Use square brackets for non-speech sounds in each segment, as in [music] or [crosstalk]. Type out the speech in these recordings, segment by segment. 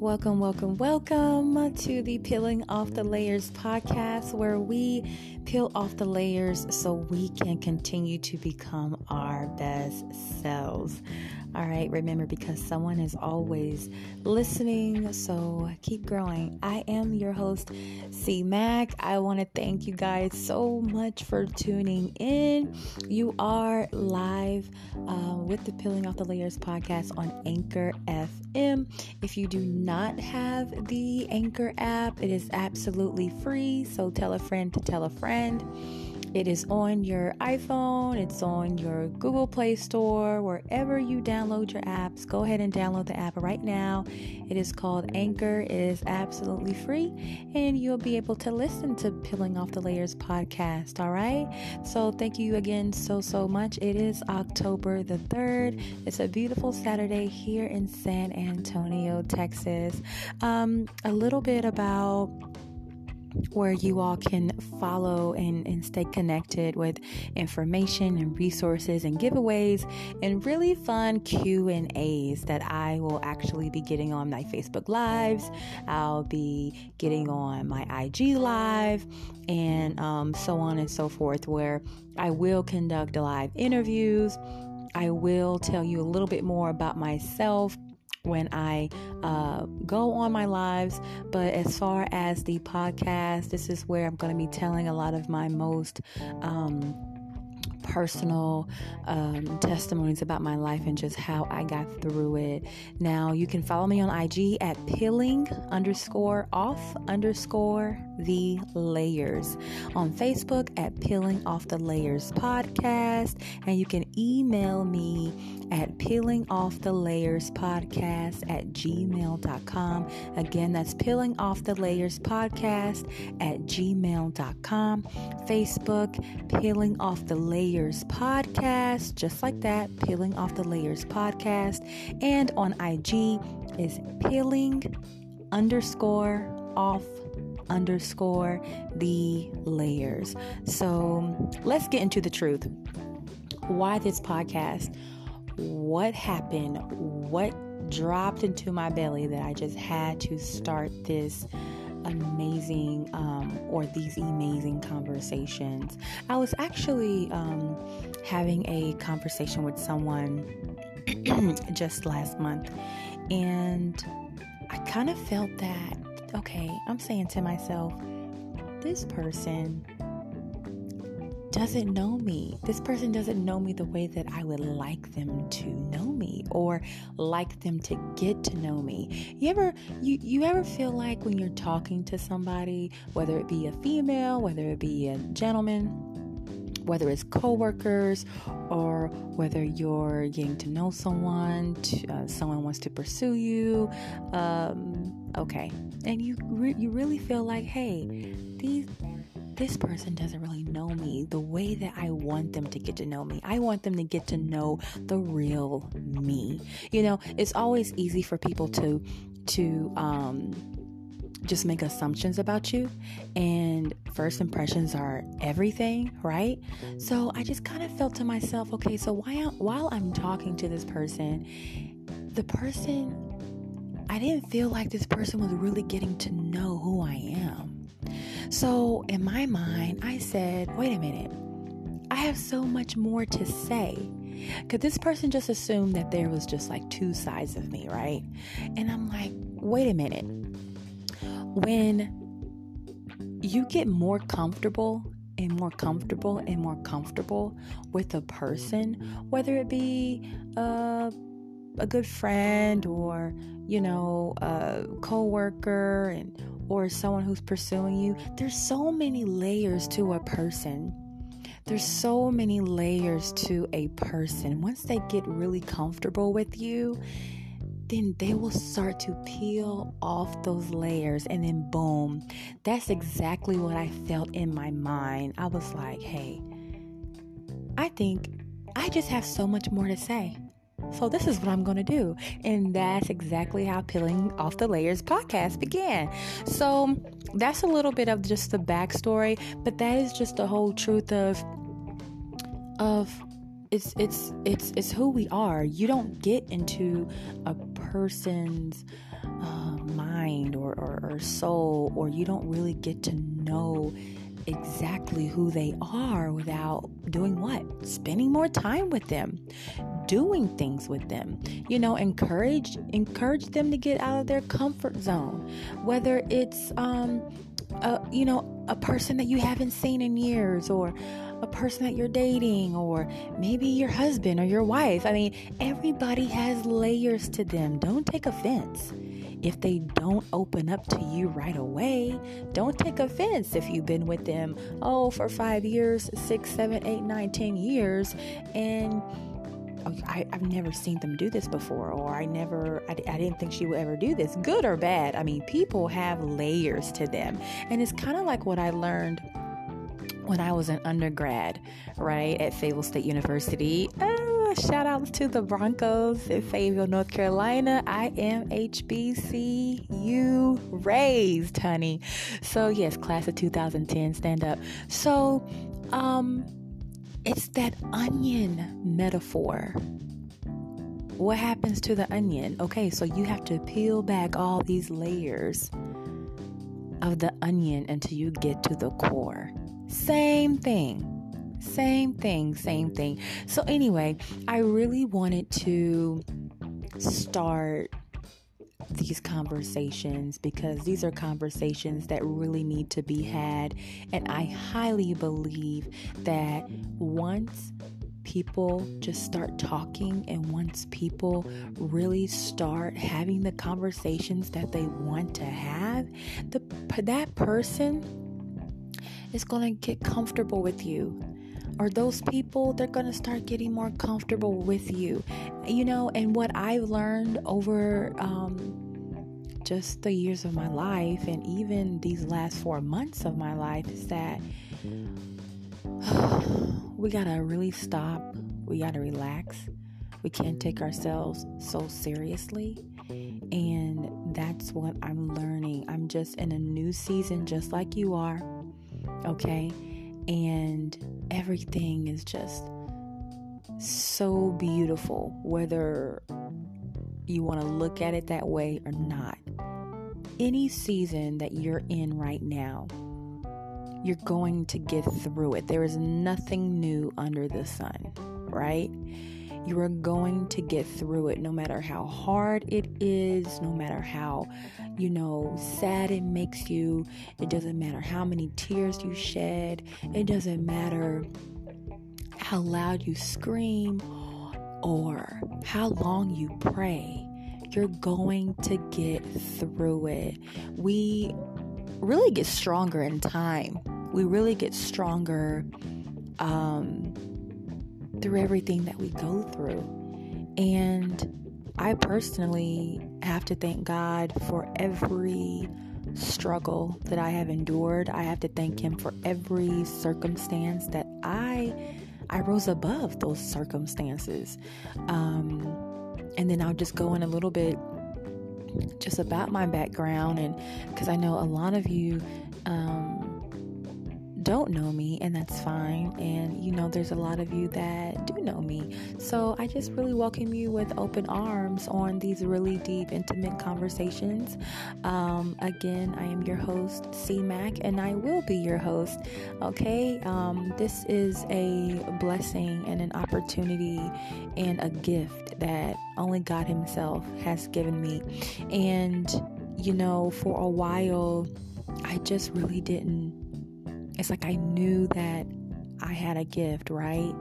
Welcome, welcome, welcome to the Peeling Off the Layers podcast, where we peel off the layers so we can continue to become our best selves. All right, remember because someone is always listening, so keep growing. I am your host, C. Mack. I want to thank you guys so much for tuning in. You are live uh, with the Peeling Off the Layers podcast on Anchor FM. If you do not have the Anchor app, it is absolutely free, so tell a friend to tell a friend. It is on your iPhone, it's on your Google Play Store, wherever you download your apps. Go ahead and download the app right now. It is called Anchor, it is absolutely free, and you'll be able to listen to Peeling Off the Layers podcast. All right. So, thank you again so, so much. It is October the 3rd. It's a beautiful Saturday here in San Antonio, Texas. Um, a little bit about where you all can follow and, and stay connected with information and resources and giveaways and really fun q and a's that i will actually be getting on my facebook lives. I'll be getting on my ig live and um, so on and so forth where i will conduct live interviews. I will tell you a little bit more about myself when I uh, go on my lives. But as far as the podcast, this is where I'm going to be telling a lot of my most. Um, personal um, testimonies about my life and just how I got through it. Now, you can follow me on IG at peeling underscore off underscore the layers. On Facebook at peeling off the layers podcast. And you can email me at peeling off the layers podcast at gmail.com. Again, that's peeling off the layers podcast at gmail.com. Facebook, peeling off the layers Layers Podcast, just like that, Peeling Off the Layers Podcast. And on IG is peeling underscore off underscore the layers. So let's get into the truth. Why this podcast? What happened? What dropped into my belly that I just had to start this amazing um, or these amazing conversations. I was actually um, having a conversation with someone [clears throat] just last month, and I kind of felt that okay, I'm saying to myself, this person doesn't know me. This person doesn't know me the way that I would like them to know me or like them to get to know me. You ever you you ever feel like when you're talking to somebody, whether it be a female, whether it be a gentleman, whether it's coworkers or whether you're getting to know someone, to, uh, someone wants to pursue you, um, okay, and you re- you really feel like, hey, these this person doesn't really know me the way that I want them to get to know me. I want them to get to know the real me. You know, it's always easy for people to to um just make assumptions about you and first impressions are everything right so i just kind of felt to myself okay so while, while i'm talking to this person the person i didn't feel like this person was really getting to know who i am so, in my mind, I said, wait a minute, I have so much more to say. Could this person just assume that there was just like two sides of me, right? And I'm like, wait a minute. When you get more comfortable and more comfortable and more comfortable with a person, whether it be a, a good friend or, you know, a coworker and or someone who's pursuing you, there's so many layers to a person. There's so many layers to a person. Once they get really comfortable with you, then they will start to peel off those layers and then boom. That's exactly what I felt in my mind. I was like, hey, I think I just have so much more to say. So, this is what I'm going to do. And that's exactly how Peeling Off the Layers podcast began. So, that's a little bit of just the backstory, but that is just the whole truth of, of, it's it's it's it's who we are. You don't get into a person's uh, mind or, or, or soul, or you don't really get to know exactly who they are without doing what? Spending more time with them, doing things with them. You know, encourage encourage them to get out of their comfort zone. Whether it's um a, you know, a person that you haven't seen in years or a person that you're dating or maybe your husband or your wife. I mean, everybody has layers to them. Don't take offense if they don't open up to you right away. Don't take offense if you've been with them, oh, for five years, six, seven, eight, nine, ten years, and I, have never seen them do this before, or I never, I, I didn't think she would ever do this, good or bad. I mean, people have layers to them. And it's kind of like what I learned when I was an undergrad, right, at Fayetteville State University. Oh, shout out to the Broncos in Fayetteville, North Carolina. I am HBCU raised, honey. So, yes, class of 2010, stand up. So, um, it's that onion metaphor. What happens to the onion? Okay, so you have to peel back all these layers of the onion until you get to the core. Same thing. Same thing, same thing. So, anyway, I really wanted to start these conversations because these are conversations that really need to be had. And I highly believe that once people just start talking and once people really start having the conversations that they want to have, the that person is going to get comfortable with you or those people they're going to start getting more comfortable with you. You know and what i've learned over um, just the years of my life and even these last four months of my life is that [sighs] we gotta really stop. We gotta relax. We can't take ourselves so seriously. And that's what i'm learning. I'm just in a new season just like you are okay? And everything is just so beautiful, whether you want to look at it that way or not. Any season that you're in right now, you're going to get through it. There is nothing new under the sun, right? You are going to get through it no matter how hard it is, no matter how, you know, sad it makes you. It doesn't matter how many tears you shed. It doesn't matter how loud you scream or how long you pray. You're going to get through it. We really get stronger in time. We really get stronger um, through everything that we go through. And I personally have to thank God for every struggle that I have endured. I have to thank him for every circumstance that I I rose above those circumstances. Um, and then I'll just go in a little bit just about my background and because I know a lot of you um, don't know me, and that's fine. And you know, there's a lot of you that do know me. So I just really welcome you with open arms on these really deep, intimate conversations. Um, again, I am your host, C. Mack, and I will be your host. Okay, um, this is a blessing and an opportunity and a gift that only God Himself has given me. And you know, for a while, I just really didn't it's like I knew that I had a gift, right?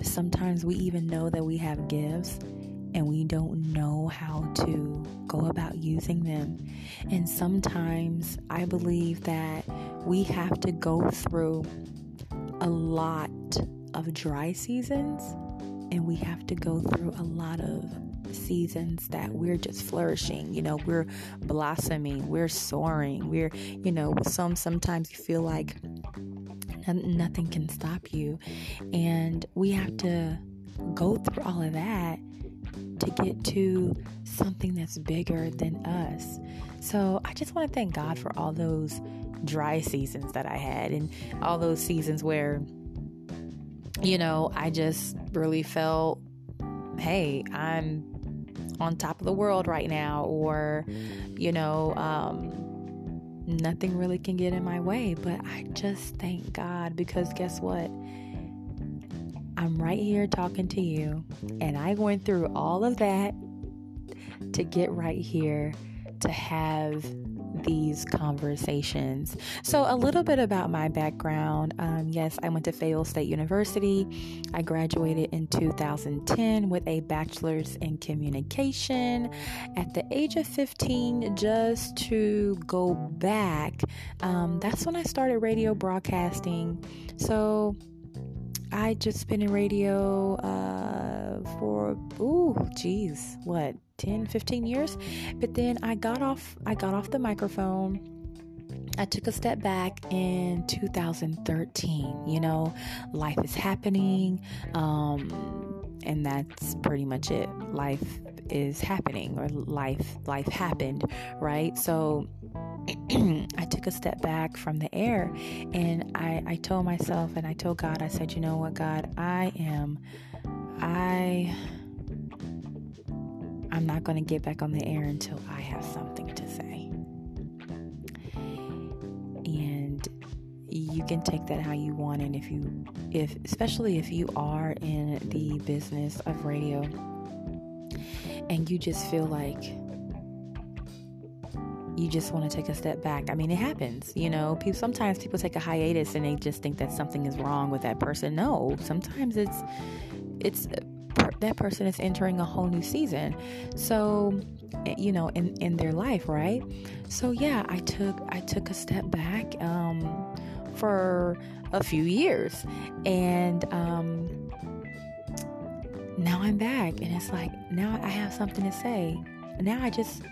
Sometimes we even know that we have gifts and we don't know how to go about using them. And sometimes I believe that we have to go through a lot of dry seasons and we have to go through a lot of seasons that we're just flourishing you know we're blossoming we're soaring we're you know some sometimes you feel like nothing can stop you. And we have to go through all of that to get to something that's bigger than us. So I just want to thank God for all those dry seasons that I had and all those seasons where, you know, I just really felt, hey, I'm on top of the world right now, or, you know, um, nothing really can get in my way. But I just thank God because guess what? I'm right here talking to you, and I went through all of that to get right here to have these conversations. So, a little bit about my background. Um, yes, I went to Fayetteville State University. I graduated in 2010 with a bachelor's in communication. At the age of 15, just to go back, um, that's when I started radio broadcasting. So, I just been in radio uh, for ooh, geez, what 10, 15 years. But then I got off I got off the microphone. I took a step back in 2013. You know, life is happening. Um, and that's pretty much it. Life is happening or life life happened, right? So [clears throat] I took a step back from the air and I, I told myself and I told God, I said, you know what, God, I am, I, I'm not going to get back on the air until I have something to say. And you can take that how you want. And if you, if, especially if you are in the business of radio and you just feel like, you just want to take a step back. I mean, it happens, you know. People sometimes people take a hiatus and they just think that something is wrong with that person. No, sometimes it's it's that person is entering a whole new season. So, eh, you know, in in their life, right? So, yeah, I took I took a step back um for a few years and um now I'm back and it's like now I have something to say. Now I just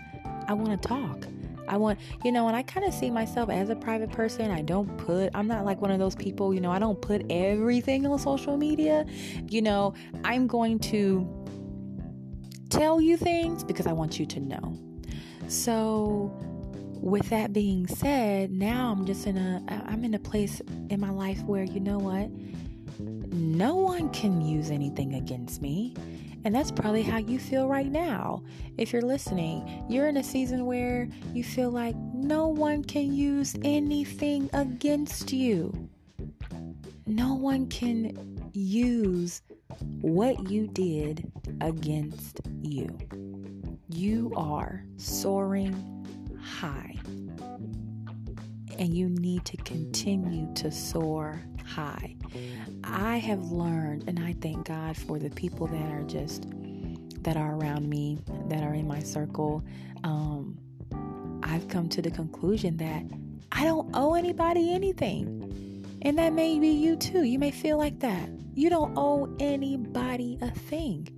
I want to talk. I want, you know, and I kind of see myself as a private person. I don't put, I'm not like one of those people, you know, I don't put everything on social media. You know, I'm going to tell you things because I want you to know. So, with that being said, now I'm just in a, uh, I'm in a place in my life where, you know what? No one can use anything against me. And that's probably how you feel right now. If you're listening, you're in a season where you feel like no one can use anything against you. No one can use what you did against you. You are soaring high. And you need to continue to soar high. I have learned, and I thank God for the people that are just that are around me, that are in my circle. Um, I've come to the conclusion that I don't owe anybody anything. And that may be you too. You may feel like that. You don't owe anybody a thing.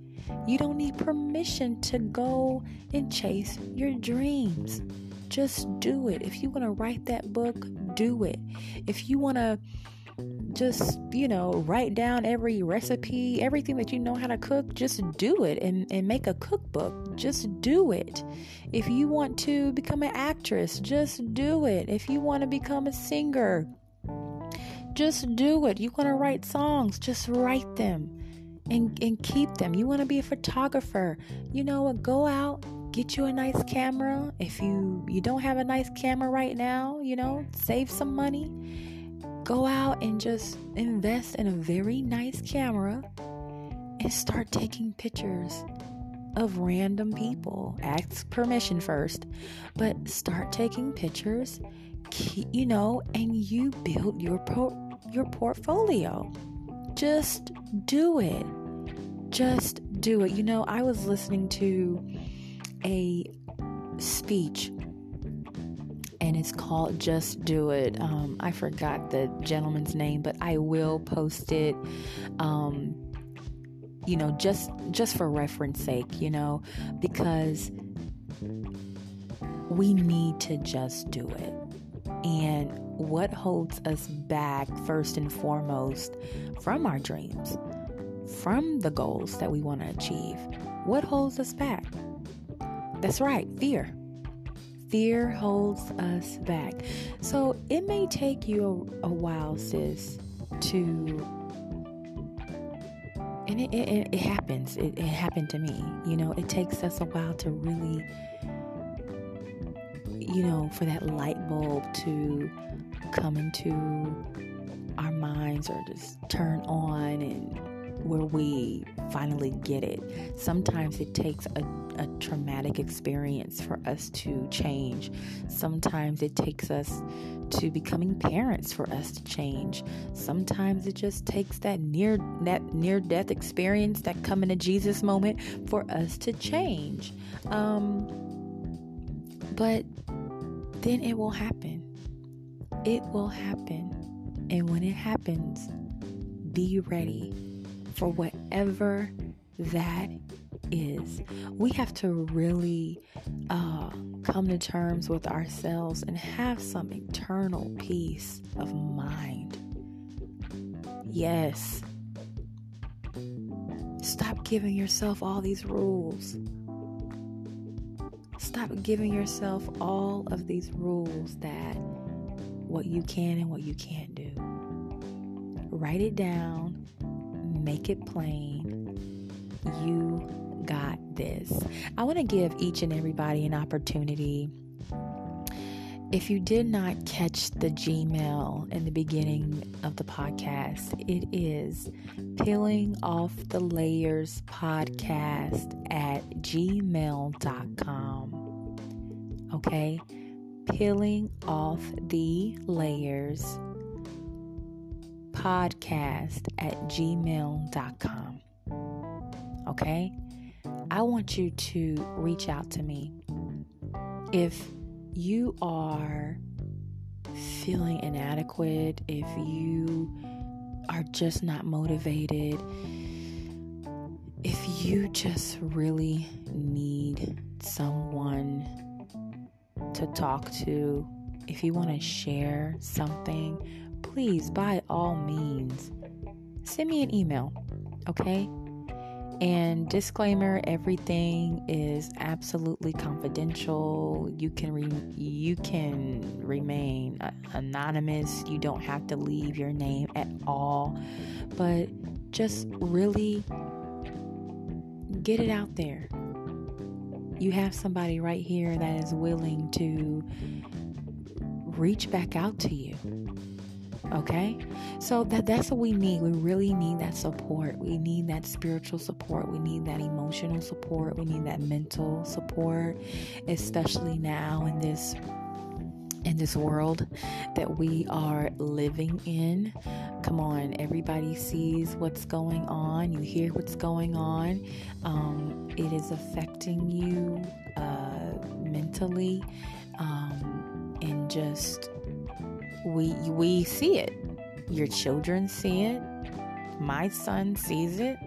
You don't need permission to go and chase your dreams. Just do it. If you want to write that book, do it. If you want to just you know write down every recipe everything that you know how to cook just do it and, and make a cookbook. Just do it. If you want to become an actress just do it. If you want to become a singer just do it. You want to write songs just write them and, and keep them. You want to be a photographer you know what? Go out get you a nice camera. If you you don't have a nice camera right now you know save some money go out and just invest in a very nice camera and start taking pictures of random people. Ask permission first, but start taking pictures, you know, and you build your your portfolio. Just do it. Just do it. You know, I was listening to a speech and it's called Just Do It. Um, I forgot the gentleman's name, but I will post it. Um, you know, just just for reference sake, you know, because we need to just do it. And what holds us back first and foremost from our dreams, from the goals that we want to achieve? What holds us back? That's right, fear. Fear holds us back. So it may take you a, a while, sis, to and it, it, it happens. It, it happened to me. You know, it takes us a while to really, you know, for that light bulb to come into our minds or just turn on and where we finally get it. Sometimes it takes a, a traumatic experience for us to change. Sometimes it takes us to becoming parents for us to change. Sometimes it just takes that near that near death experience, that coming to Jesus moment for us to change. Um, but then it will happen. It will happen. And when it happens, be ready for whatever that is. We have to really uh, come to terms with ourselves and have some eternal peace of mind. Yes. Stop giving yourself all these rules. Stop giving yourself all of these rules that what you can and what you can't do. Write it down, make it plain. You got this. I want to give each and everybody an opportunity. If you did not catch the Gmail in the beginning of the podcast, it is peeling off the layers podcast at gmail.com. Okay? Peeling off the layers podcast at gmail.com. Okay? I want you to reach out to me. If you are feeling inadequate, if you are just not motivated, if you just really need someone to talk to, if you want to share something, please, by all means, send me an email, okay? And disclaimer: everything is absolutely confidential. You can re- you can remain anonymous. You don't have to leave your name at all. But just really get it out there. You have somebody right here that is willing to reach back out to you Okay? So that that's what we need. We really need that support. We need that spiritual support. We need that emotional support. We need that mental support, especially now in this in this world that we are living in. Come on, everybody sees what's going on. You hear what's going on. Um, it is affecting you uh, mentally um, and just we we see it. Your children see it. My son sees it.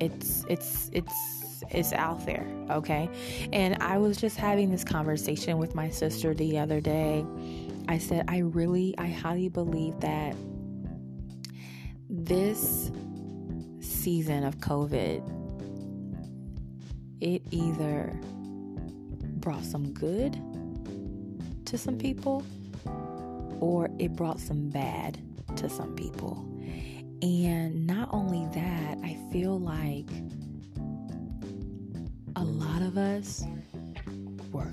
It's it's it's it's out there, okay? And I was just having this conversation with my sister the other day. I said I really I highly believe that this season of COVID it either brought some good to some people or it brought some bad to some people. And not only that, I feel like a lot of us were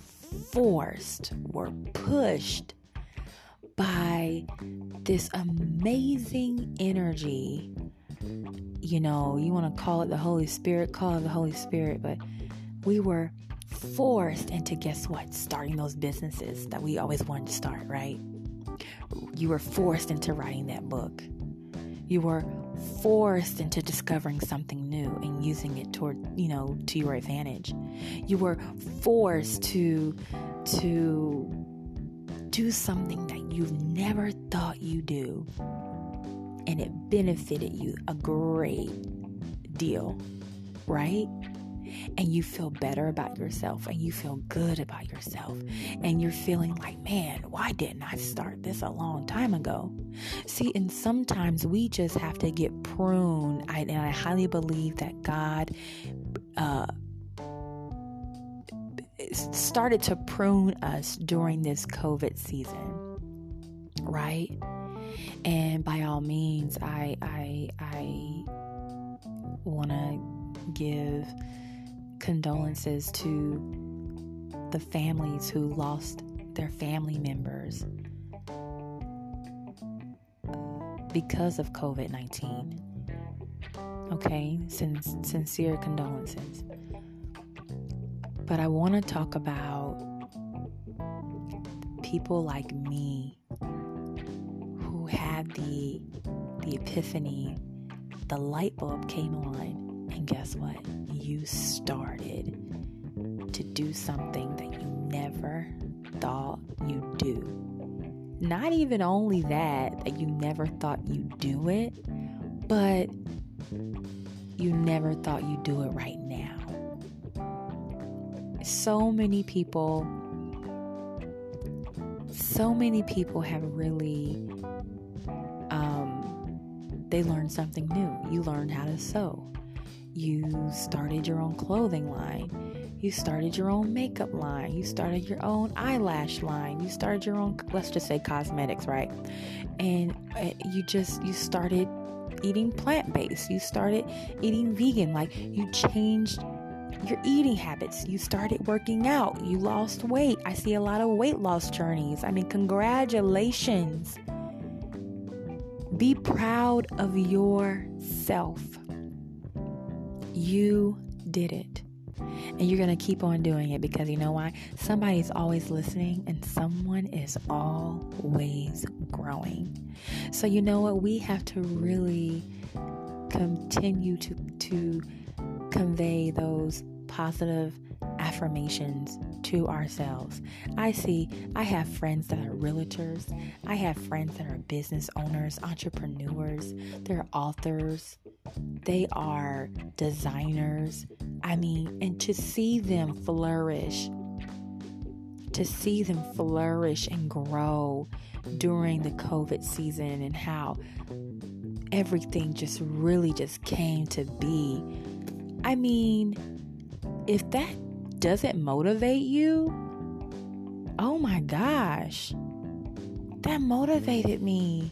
forced, were pushed by this amazing energy. You know, you want to call it the Holy Spirit, call it the Holy Spirit, but we were forced into guess what? Starting those businesses that we always wanted to start, right? You were forced into writing that book. You were forced into discovering something new and using it toward, you know, to your advantage. You were forced to to do something that you've never thought you do and it benefited you a great deal, right? And you feel better about yourself and you feel good about yourself and you're feeling like, man, why didn't I start this a long time ago? See, and sometimes we just have to get pruned. I, and I highly believe that God uh, started to prune us during this COVID season, right? And by all means, I, I, I want to give condolences to the families who lost their family members because of COVID 19. Okay, Sin- sincere condolences. But I want to talk about people like me who had the the epiphany, the light bulb came on, and guess what? You started to do something that you never thought you'd do. Not even only that, that you never thought you'd do it, but you never thought you'd do it right now. So many people, so many people have really, um, they learned something new. You learned how to sew. You started your own clothing line. You started your own makeup line. You started your own eyelash line. You started your own, let's just say cosmetics, right? And uh, you just, you started eating plant based. You started eating vegan. Like you changed your eating habits. You started working out. You lost weight. I see a lot of weight loss journeys. I mean, congratulations. Be proud of yourself. You did it. And you're going to keep on doing it because you know why? Somebody's always listening and someone is always growing. So, you know what? We have to really continue to, to convey those positive affirmations to ourselves. I see, I have friends that are realtors, I have friends that are business owners, entrepreneurs, they're authors, they are designers. I mean, and to see them flourish, to see them flourish and grow during the COVID season and how everything just really just came to be. I mean, if that doesn't motivate you, oh my gosh, that motivated me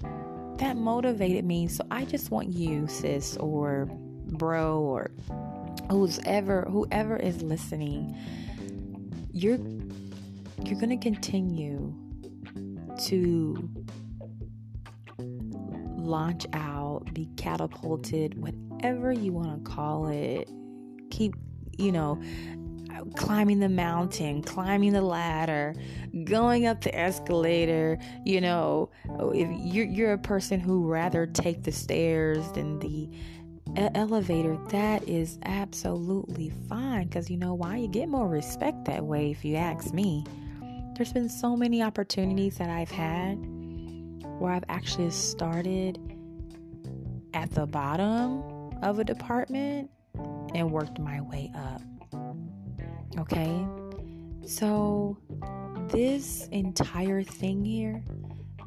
that motivated me. So I just want you, sis, or bro, or who's ever whoever is listening, you're you're gonna continue to launch out, be catapulted, whatever you want to call it. Keep, you know, climbing the mountain, climbing the ladder, going up the escalator. You know, if you're, you're a person who rather take the stairs than the elevator, that is absolutely fine because you know why? You get more respect that way, if you ask me. There's been so many opportunities that I've had where I've actually started at the bottom of a department and worked my way up. Okay? So, this entire thing here,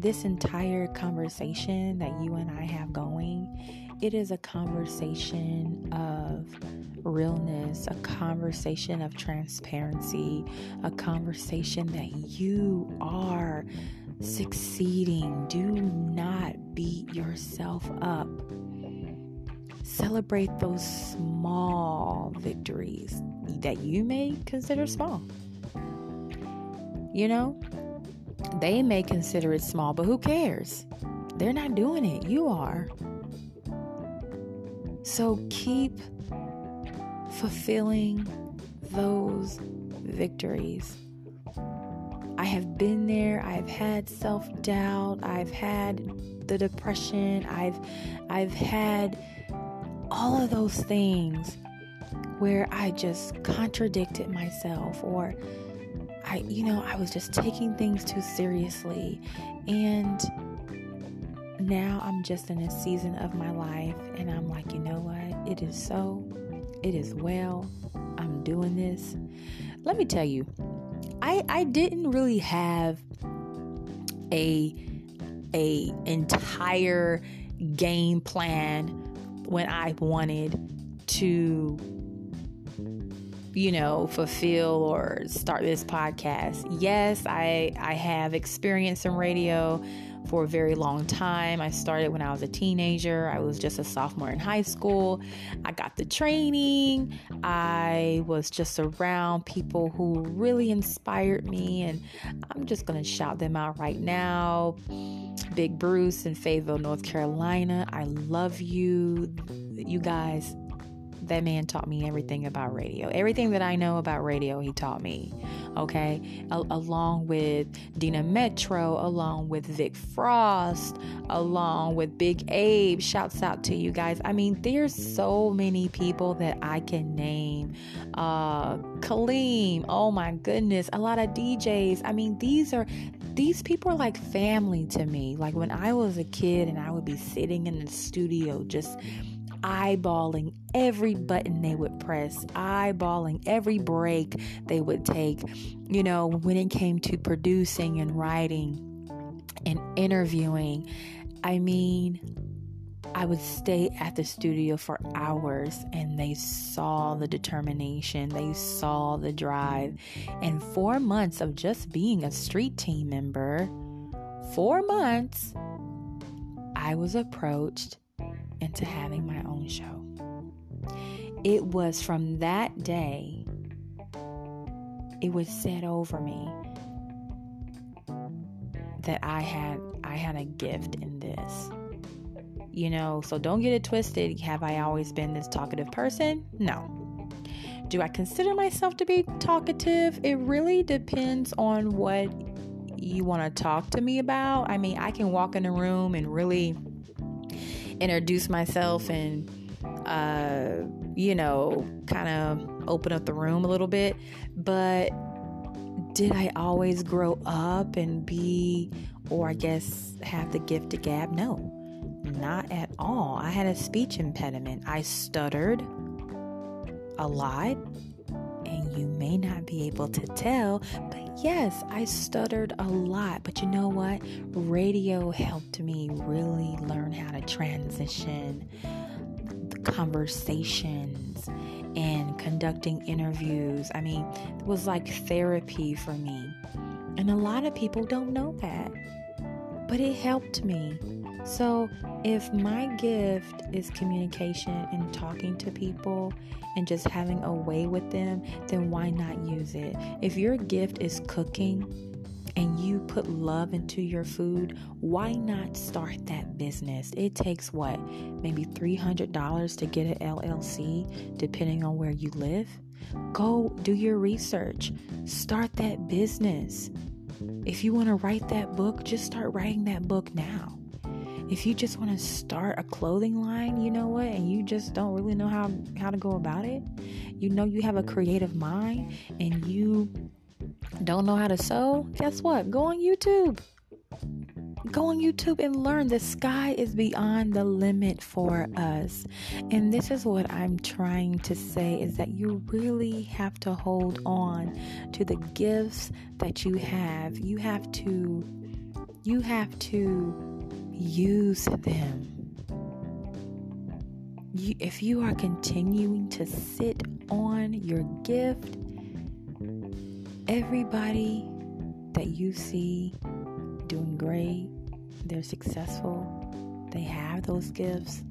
this entire conversation that you and I have going, it is a conversation of realness, a conversation of transparency, a conversation that you are succeeding. Do not beat yourself up. Celebrate those small victories that you may consider small. You know, they may consider it small, but who cares? They're not doing it. You are. So keep fulfilling those victories. I have been there. I've had self-doubt. I've had the depression. I've I've had all of those things where I just contradicted myself or I you know, I was just taking things too seriously and now I'm just in a season of my life and I'm like, you know what? It is so. It is well. I'm doing this. Let me tell you, I I didn't really have a a entire game plan when I wanted to you know fulfill or start this podcast. Yes i i have experience in radio for a very long time. I started when I was a teenager. I was just a sophomore in high school. I got the training. I was just around people who really inspired me, and I'm just going to shout them out right now. Big Bruce in Fayetteville, North Carolina. I love you. You guys that man taught me everything about radio. Everything that I know about radio, he taught me. Okay, A- along with Dina Metro, along with Vic Frost, along with Big Abe. Shouts out to you guys. I mean, there's so many people that I can name. Uh, Kaleem. Oh my goodness, a lot of DJs. I mean, these are these people are like family to me. Like when I was a kid and I would be sitting in the studio just eyeballing every button they would press, eyeballing every break they would take. You know, when it came to producing and writing and interviewing, I mean, I would stay at the studio for hours and they saw the determination, they saw the drive. And four months of just being a street team member, four months, I was approached into having my own show. It was from that day, it was said over me that I had I had a gift in this. You know, so don't get it twisted. Have I always been this talkative person? No. Do I consider myself to be talkative? It really depends on what you want to talk to me about. I mean, I can walk in a room and really introduce myself and uh, you know, kind of open up the room a little bit. But did I always grow up and be, or I guess have the gift to gab? No, not at all. I had a speech impediment. I stuttered a lot, and you may not be able to tell, but yes, I stuttered a lot, but you know what? Radio helped me really learn how to transition conversations and conducting interviews. I mean, it was like therapy for me. And a lot of people don't know that, but it helped me. So, if my gift is communication and talking to people and just having a way with them, then why not use it? If your gift is cooking and you put love into your food, why not start that business? It takes what, maybe $300 to get an LLC, depending on where you live. Go do your research, start that business. If you want to write that book, just start writing that book now if you just want to start a clothing line, you know what, and you just don't really know how how to go about it, you know you have a creative mind and you don't know how to sew, guess what? Go on YouTube. Go on YouTube and learn. The sky is beyond the limit for us. And this is what I'm trying to say is that you really have to hold on to the gifts that you have. You have to you have to use them. You, if you are continuing to sit on your gift, everybody that you see doing great, they're successful, they have those gifts,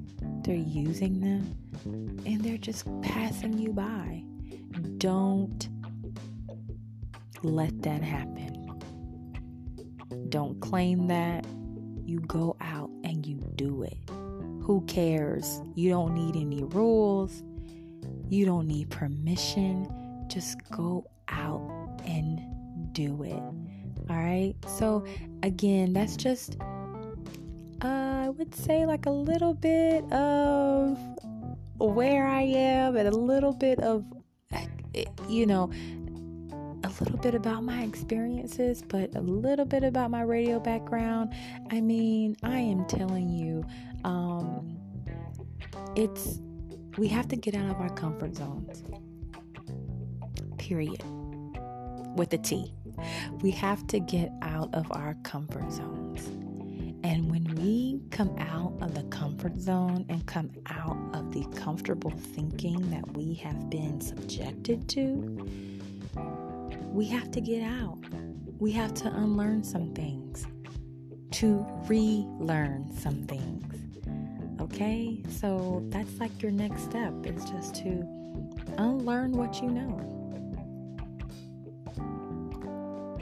they're using them, and they're just passing you by. Don't let that happen. Don't claim that you go Who cares? You don't need any rules. You don't need permission. Just go out and do it. All right. So, again, that's just, uh, I would say, like a little bit of where I am and a little bit of, you know, a little bit about my experiences, but a little bit about my radio background. I mean, I am telling you, um, it's we have to get out of our comfort zones. Period. With a T. We have to get out of our comfort zones. And when we come out of the comfort zone and come out of the comfortable thinking that we have been subjected to, we have to get out. We have to unlearn some things to relearn some things. Okay? So that's like your next step is just to unlearn what you know.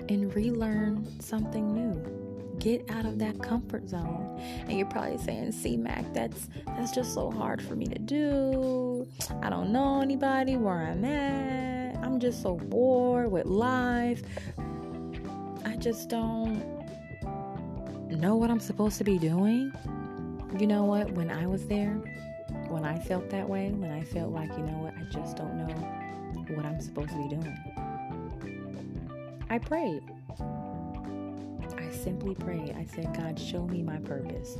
And relearn something new. Get out of that comfort zone. And you're probably saying C. Mack that's that's just so hard for me to do. I don't know anybody where i'm at. I'm just so bored with life. I just don't know what i'm supposed to be doing you know what when i was there when i felt that way when i felt like you know what i just don't know what i'm supposed to be doing i prayed I simply prayed. I said, God, show me my purpose.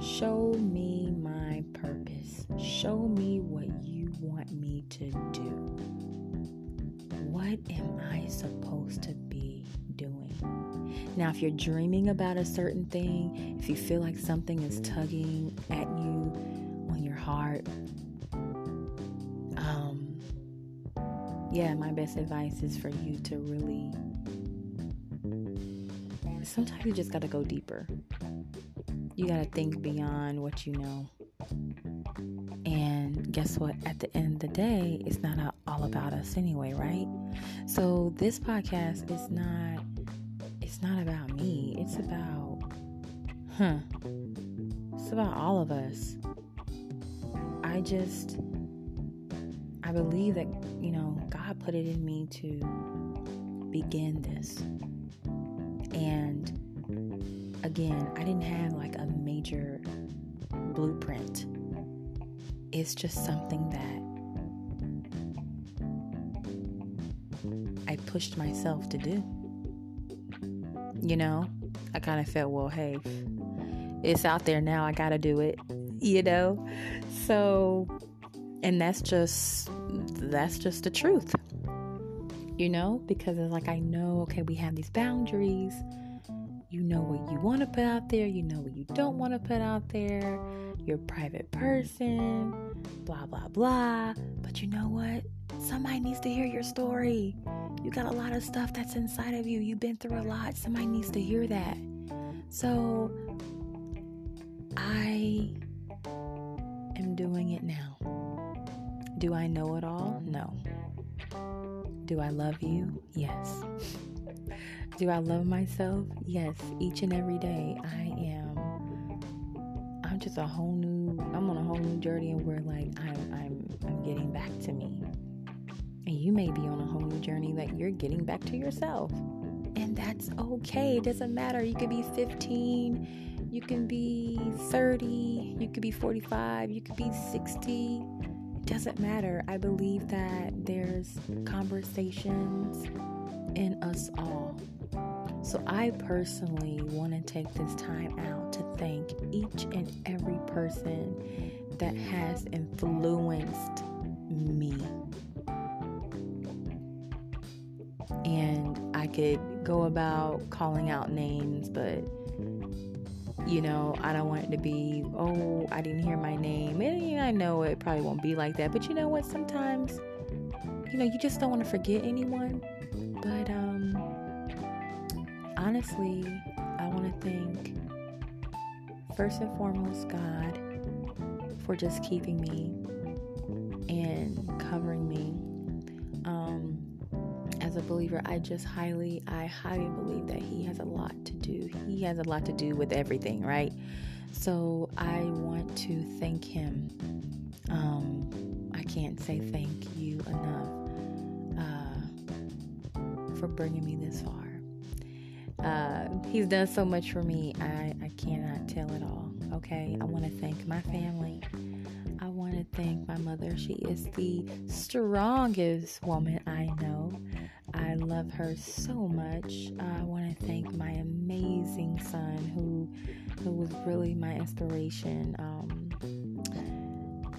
Show me my purpose. Show me what you want me to do. What am I supposed to doing? Now, if you're dreaming about a certain thing, if you feel like something is tugging at you on your heart, um, yeah, my best advice is for you to really sometimes you just got to go deeper. You got to think beyond what you know. And guess what? At the end of the day, it's not all about us anyway, right? So this podcast is not it's not about me. It's about huh. It's about all of us. I just I believe that, you know, God put it in me to begin this. And again, I didn't have like a major blueprint. It's just something that I pushed myself to do. You know, I kind of felt, well, hey, it's out there now. I got to do it, you know? So, and that's just, that's just the truth you know, because it's like I know, okay, we have these boundaries. You know what you want to put out there, you know what you don't want to put out there. You're a private person, blah, blah, blah. But you know what? Somebody needs to hear your story. You got a lot of stuff that's inside of you. You've been through a lot. Somebody needs to hear that. So I am doing it now. Do I know it all? No. Do I love you? Yes. Do I love myself? Yes. Each and every day, I am. I'm just a whole new. I'm on a whole new journey and where like I'm, I'm, I'm getting back to me. And you may be on a whole new journey that you're getting back to yourself. And that's okay. It doesn't matter. You could be 15, you can be 30, you could be 45, you could be 60 It doesn't matter. I believe that there's conversations in us all. So I personally want to take this time out to thank each and every person that has influenced me. And I could go about calling out names, but you know, I don't want it to be, oh, I didn't hear my name. And I know it probably won't be like that, but you know what? Sometimes, you know, you just don't want to forget anyone. But um honestly, I want to thank first and foremost God for just keeping me and covering me. A believer, I just highly, I highly believe that He has a lot to do. He has a lot to do with everything, right? So I want to thank Him. Um, I can't say thank you enough uh, for bringing me this far. Uh, he's done so much for me. I, I cannot tell it all. Okay, I want to thank my family. To thank my mother. She is the strongest woman I know. I love her so much. I want to thank my amazing son who who was really my inspiration. Um,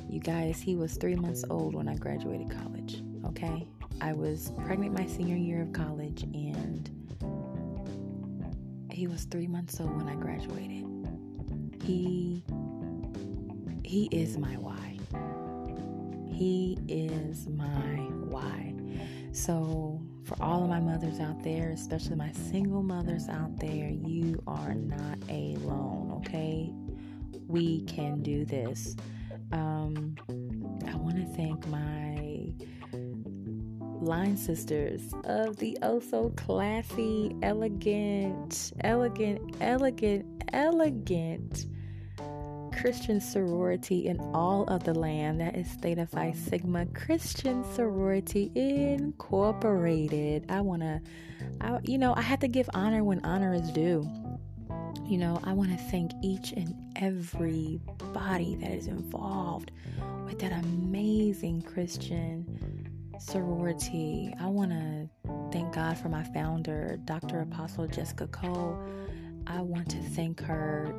you guys, he was three months old when I graduated college. Okay, I was pregnant my senior year of college, and he was three months old when I graduated. He he is my why. He is my why. So for all of my mothers out there, especially my single mothers out there, you are not alone, okay? We can do this. Um, I want to thank my line sisters of the oh so classy, elegant, elegant, elegant, elegant Christian sorority in all of the land. That is Theta Phi Sigma Christian Sorority Incorporated. I want to, you know, I have to give honor when honor is due. You know, I want to thank each and every body that is involved with that amazing Christian sorority. I want to thank God for my founder, Dr. Apostle Jessica Cole. I want to thank her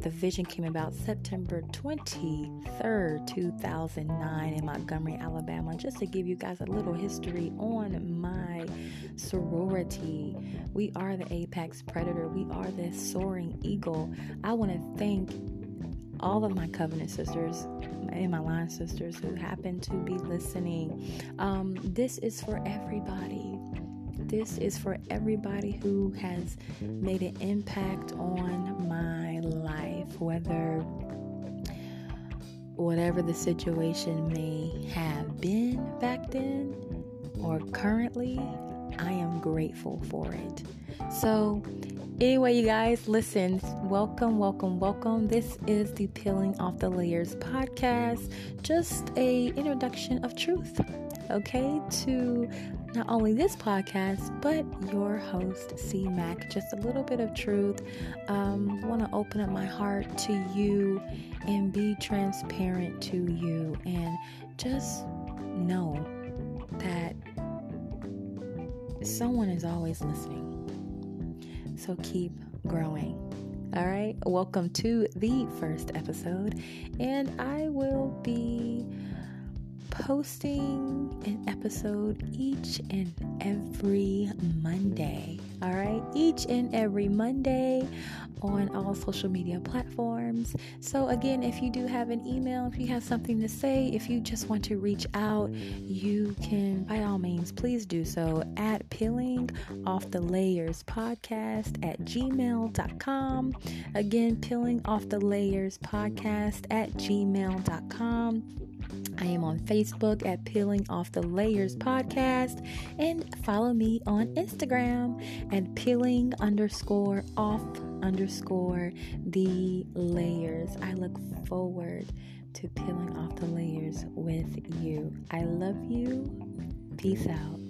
the vision came about September 23rd, 2009, in Montgomery, Alabama. Just to give you guys a little history on my sorority, we are the apex predator, we are the soaring eagle. I want to thank all of my covenant sisters and my line sisters who happen to be listening. Um, this is for everybody this is for everybody who has made an impact on my life, whether whatever the situation may have been back then or currently, I am grateful for it. So, anyway, you guys, listen, welcome, welcome, welcome. This is the Peeling Off the Layers podcast, just a introduction of truth, okay, to not only this podcast, but your host, C. Mack. Just a little bit of truth. Um, want to open up my heart to you and be transparent to you, and just know that someone is always listening. So keep growing. All right, welcome to the first episode, and I will be posting an episode each and every Monday. All right, each and every Monday on all social media platforms. So, again, if you do have an email, if you have something to say, if you just want to reach out, you can, by all means, please do so at peeling off the layers podcast at gmail.com. Again, peeling off the layers podcast at gmail.com. I am on Facebook at Peeling Off the Layers Podcast and follow me on Instagram at peeling underscore off underscore the layers. I look forward to peeling off the layers with you. I love you. Peace out.